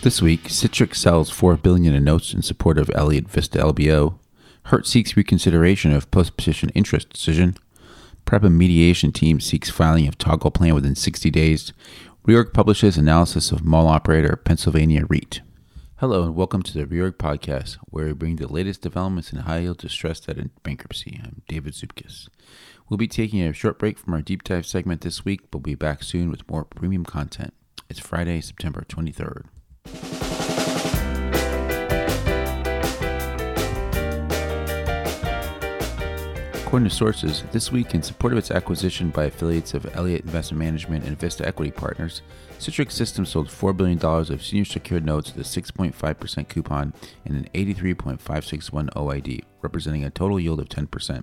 This week, Citrix sells four billion in notes in support of Elliott Vista LBO. Hertz seeks reconsideration of post-petition interest decision. PREPA mediation team seeks filing of toggle plan within 60 days. Reorg publishes analysis of mall operator Pennsylvania REIT. Hello and welcome to the Reorg podcast, where we bring the latest developments in high yield distressed debt and bankruptcy. I'm David Zupkis. We'll be taking a short break from our deep dive segment this week, but we'll be back soon with more premium content. It's Friday, September 23rd. According to sources, this week, in support of its acquisition by affiliates of Elliott Investment Management and Vista Equity Partners, Citrix Systems sold $4 billion of senior secured notes with a 6.5% coupon and an 83.561 OID, representing a total yield of 10%.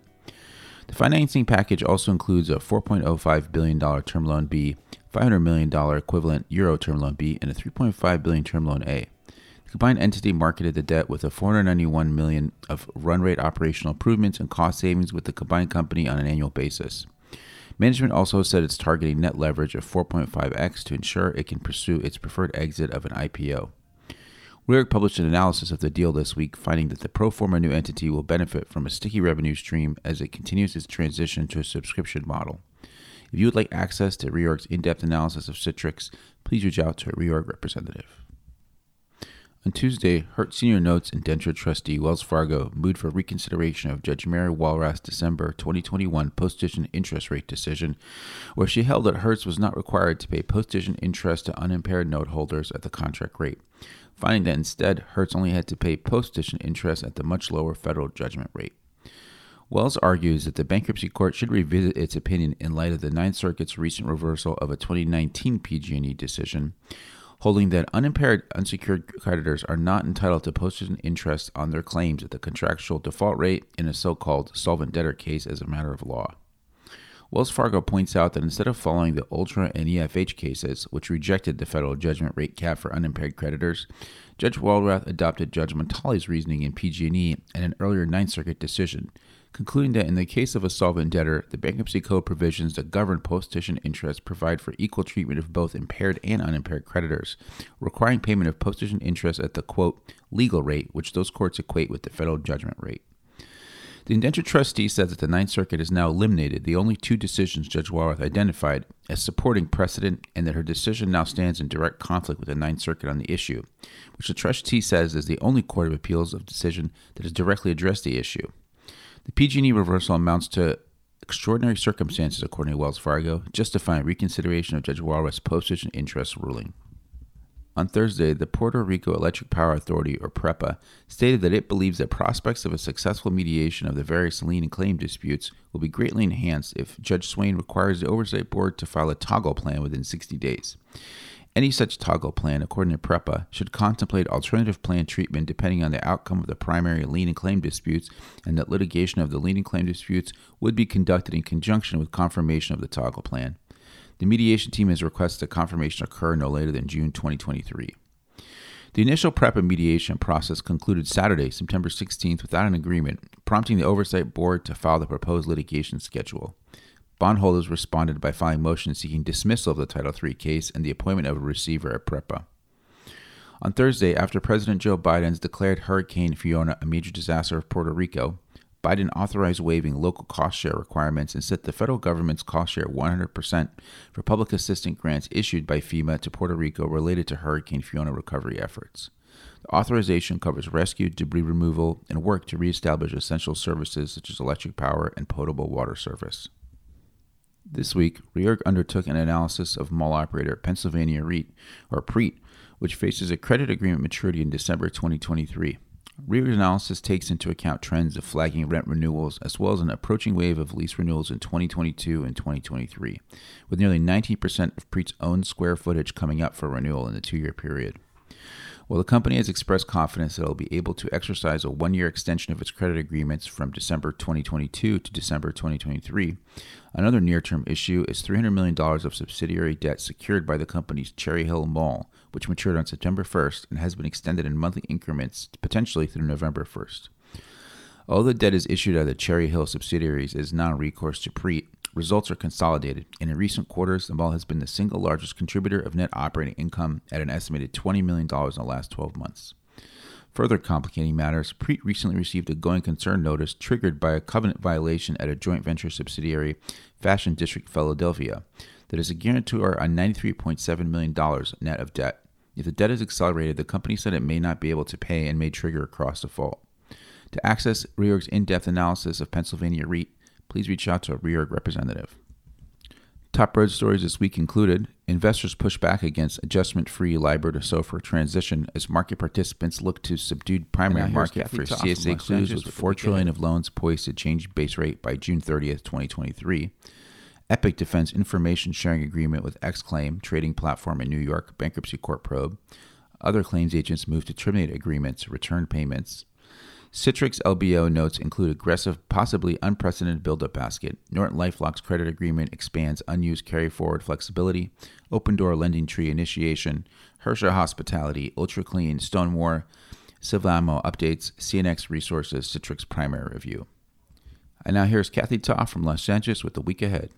The financing package also includes a $4.05 billion term loan B, $500 million equivalent euro term loan B, and a 3.5 billion term loan A. The combined entity marketed the debt with a 491 million of run rate operational improvements and cost savings with the combined company on an annual basis. Management also said it's targeting net leverage of 4.5x to ensure it can pursue its preferred exit of an IPO. Reorg published an analysis of the deal this week, finding that the pro forma new entity will benefit from a sticky revenue stream as it continues its transition to a subscription model. If you would like access to Reorg's in depth analysis of Citrix, please reach out to a Reorg representative. On Tuesday, Hertz Senior Notes indenture trustee Wells Fargo moved for reconsideration of Judge Mary Walrath's December 2021 post-petition interest rate decision, where she held that Hertz was not required to pay post-petition interest to unimpaired note holders at the contract rate, finding that instead Hertz only had to pay post-petition interest at the much lower federal judgment rate. Wells argues that the bankruptcy court should revisit its opinion in light of the Ninth Circuit's recent reversal of a 2019 PG&E decision, holding that unimpaired unsecured creditors are not entitled to posted interest on their claims at the contractual default rate in a so-called solvent debtor case as a matter of law. Wells Fargo points out that instead of following the Ultra and EFH cases, which rejected the federal judgment rate cap for unimpaired creditors, Judge Walrath adopted Judge Montali's reasoning in PG&E and an earlier Ninth Circuit decision, concluding that in the case of a solvent debtor, the bankruptcy code provisions that govern post-petition interest provide for equal treatment of both impaired and unimpaired creditors, requiring payment of post-petition interest at the quote legal rate, which those courts equate with the federal judgment rate. The indentured trustee says that the Ninth Circuit has now eliminated the only two decisions Judge Walrath identified as supporting precedent and that her decision now stands in direct conflict with the Ninth Circuit on the issue, which the trustee says is the only court of appeals of decision that has directly addressed the issue. The PG&E reversal amounts to extraordinary circumstances, according to Wells Fargo, justifying reconsideration of Judge Walrath's post-petition interest ruling. On Thursday, the Puerto Rico Electric Power Authority, or PREPA, stated that it believes that prospects of a successful mediation of the various lien and claim disputes will be greatly enhanced if Judge Swain requires the Oversight Board to file a toggle plan within 60 days. Any such toggle plan, according to PREPA, should contemplate alternative plan treatment depending on the outcome of the primary lien and claim disputes, and that litigation of the lien and claim disputes would be conducted in conjunction with confirmation of the toggle plan. The mediation team has requested confirmation occur no later than June 2023. The initial PREPA mediation process concluded Saturday, September 16th, without an agreement, prompting the Oversight Board to file the proposed litigation schedule. Bondholders responded by filing motions seeking dismissal of the Title III case and the appointment of a receiver at PREPA. On Thursday, after President Joe Biden's declared Hurricane Fiona a major disaster of Puerto Rico, Biden authorized waiving local cost share requirements and set the federal government's cost share 100% for public assistance grants issued by FEMA to Puerto Rico related to Hurricane Fiona recovery efforts. The authorization covers rescue, debris removal, and work to reestablish essential services such as electric power and potable water service. This week, Reorg undertook an analysis of mall operator Pennsylvania REIT, or PREIT, which faces a credit agreement maturity in December 2023. Reorg analysis takes into account trends of flagging rent renewals as well as an approaching wave of lease renewals in 2022 and 2023, with nearly 19% of PREIT's own square footage coming up for renewal in the two year period. While the company has expressed confidence that it will be able to exercise a one year extension of its credit agreements from December 2022 to December 2023, another near term issue is $300 million of subsidiary debt secured by the company's Cherry Hill Mall, which matured on September 1st and has been extended in monthly increments potentially through November 1st. All the debt is issued of the Cherry Hill subsidiaries is non recourse to PREIT, results are consolidated, and in recent quarters, the mall has been the single largest contributor of net operating income at an estimated $20 million in the last 12 months. Further complicating matters, PREIT recently received a going concern notice triggered by a covenant violation at a joint venture subsidiary, Fashion District Philadelphia, that is a guarantor on $93.7 million net of debt. If the debt is accelerated, the company said it may not be able to pay and may trigger a cross default. To access REORG's in depth analysis of Pennsylvania REIT, please reach out to a REORG representative. Top bird stories this week included investors push back against adjustment free LIBOR to SOFR transition as market participants look to subdued primary market for CSA clues with 4 trillion of loans poised to change base rate by June 30th, 2023. Epiq defends Information Sharing Agreement with Xclaim, trading platform in New York, bankruptcy court probe. Other claims agents move to terminate agreements, return payments. Citrix LBO notes include aggressive, possibly unprecedented buildup basket. Norton Lifelock's credit agreement expands unused carry forward flexibility. Opendoor lending tree initiation. Hersha Hospitality, Ultra Clean, Stonewar, Civil updates, CNX Resources, Citrix primary review. And now here's Kathy Ta from Los Angeles with the week ahead.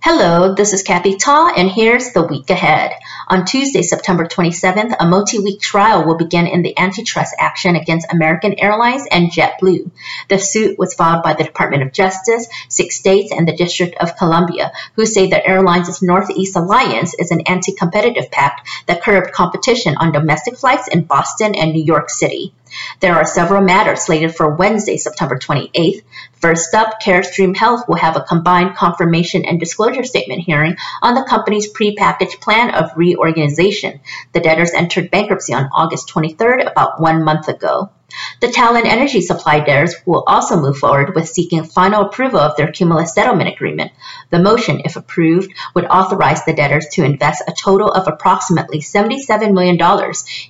Hello, this is Kathy Ta, and here's the week ahead. On Tuesday, September 27th, a multi week trial will begin in the antitrust action against American Airlines and JetBlue. The suit was filed by the Department of Justice, six states, and the District of Columbia, who say the airlines' Northeast Alliance is an anti competitive pact that curbed competition on domestic flights in Boston and New York City. There are several matters slated for Wednesday, September 28th. First up, Carestream Health will have a combined confirmation and disclosure statement hearing on the company's prepackaged plan of reorganization. The debtors entered bankruptcy on August 23rd, about one month ago. The Talen Energy Supply debtors will also move forward with seeking final approval of their cumulus settlement agreement. The motion, if approved, would authorize the debtors to invest a total of approximately $77 million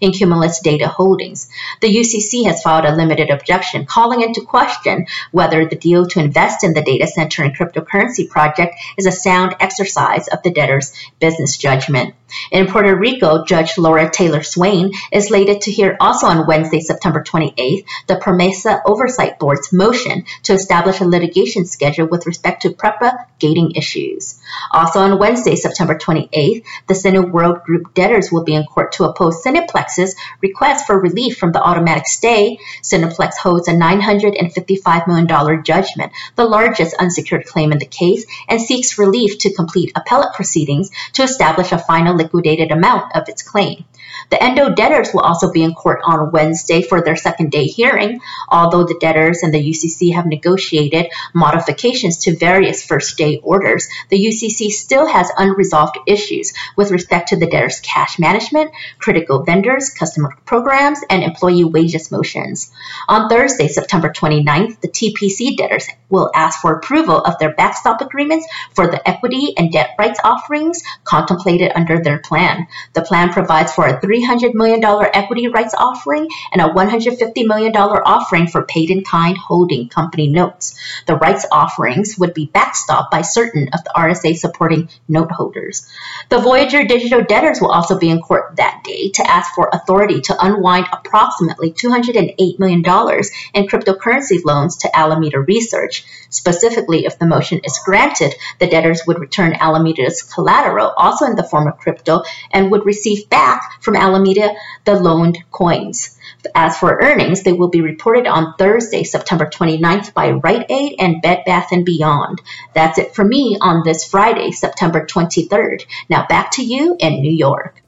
in cumulus data holdings. The UCC has filed a limited objection calling into question whether the deal to invest in the data center and cryptocurrency project is a sound exercise of the debtors' business judgment. In Puerto Rico, Judge Laura Taylor Swain is slated to hear also on Wednesday, September 28th, the PROMESA Oversight Board's motion to establish a litigation schedule with respect to PREPA gating issues. Also on Wednesday, September 28th, the Cineworld Group debtors will be in court to oppose Cineplex's request for relief from the automatic stay. Cineplex holds a $955 million judgment, the largest unsecured claim in the case, and seeks relief to complete appellate proceedings to establish a final liquidated amount of its claim. The endo debtors will also be in court on Wednesday for their second day hearing, although the debtors and the UCC have negotiated modifications to various first day orders. The UCC still has unresolved issues with respect to the debtors' cash management, critical vendors, customer programs, and employee wages motions. On Thursday, September 29th, the TPC debtors will ask for approval of their backstop agreements for the equity and debt rights offerings contemplated under their plan. The plan provides for a $300 million equity rights offering and a $150 million offering for paid in kind holding company notes. The rights offerings would be backstopped by certain of the RSA supporting note holders. The Voyager digital debtors will also be in court that day to ask for authority to unwind approximately $208 million in cryptocurrency loans to Alameda Research. Specifically, if the motion is granted, the debtors would return Alameda's collateral, also in the form of crypto, and would receive back from Alameda the loaned coins. As for earnings, they will be reported on Thursday, September 29th by Rite Aid and Bed Bath & Beyond. That's it for me on this Friday, September 23rd. Now back to you in New York.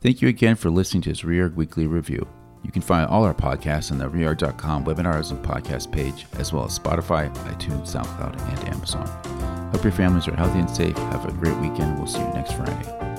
Thank you again for listening to this REORG Weekly Review. You can find all our podcasts on the reorg.com webinars and podcast page, as well as Spotify, iTunes, SoundCloud, and Amazon. Hope your families are healthy and safe. Have a great weekend. We'll see you next Friday.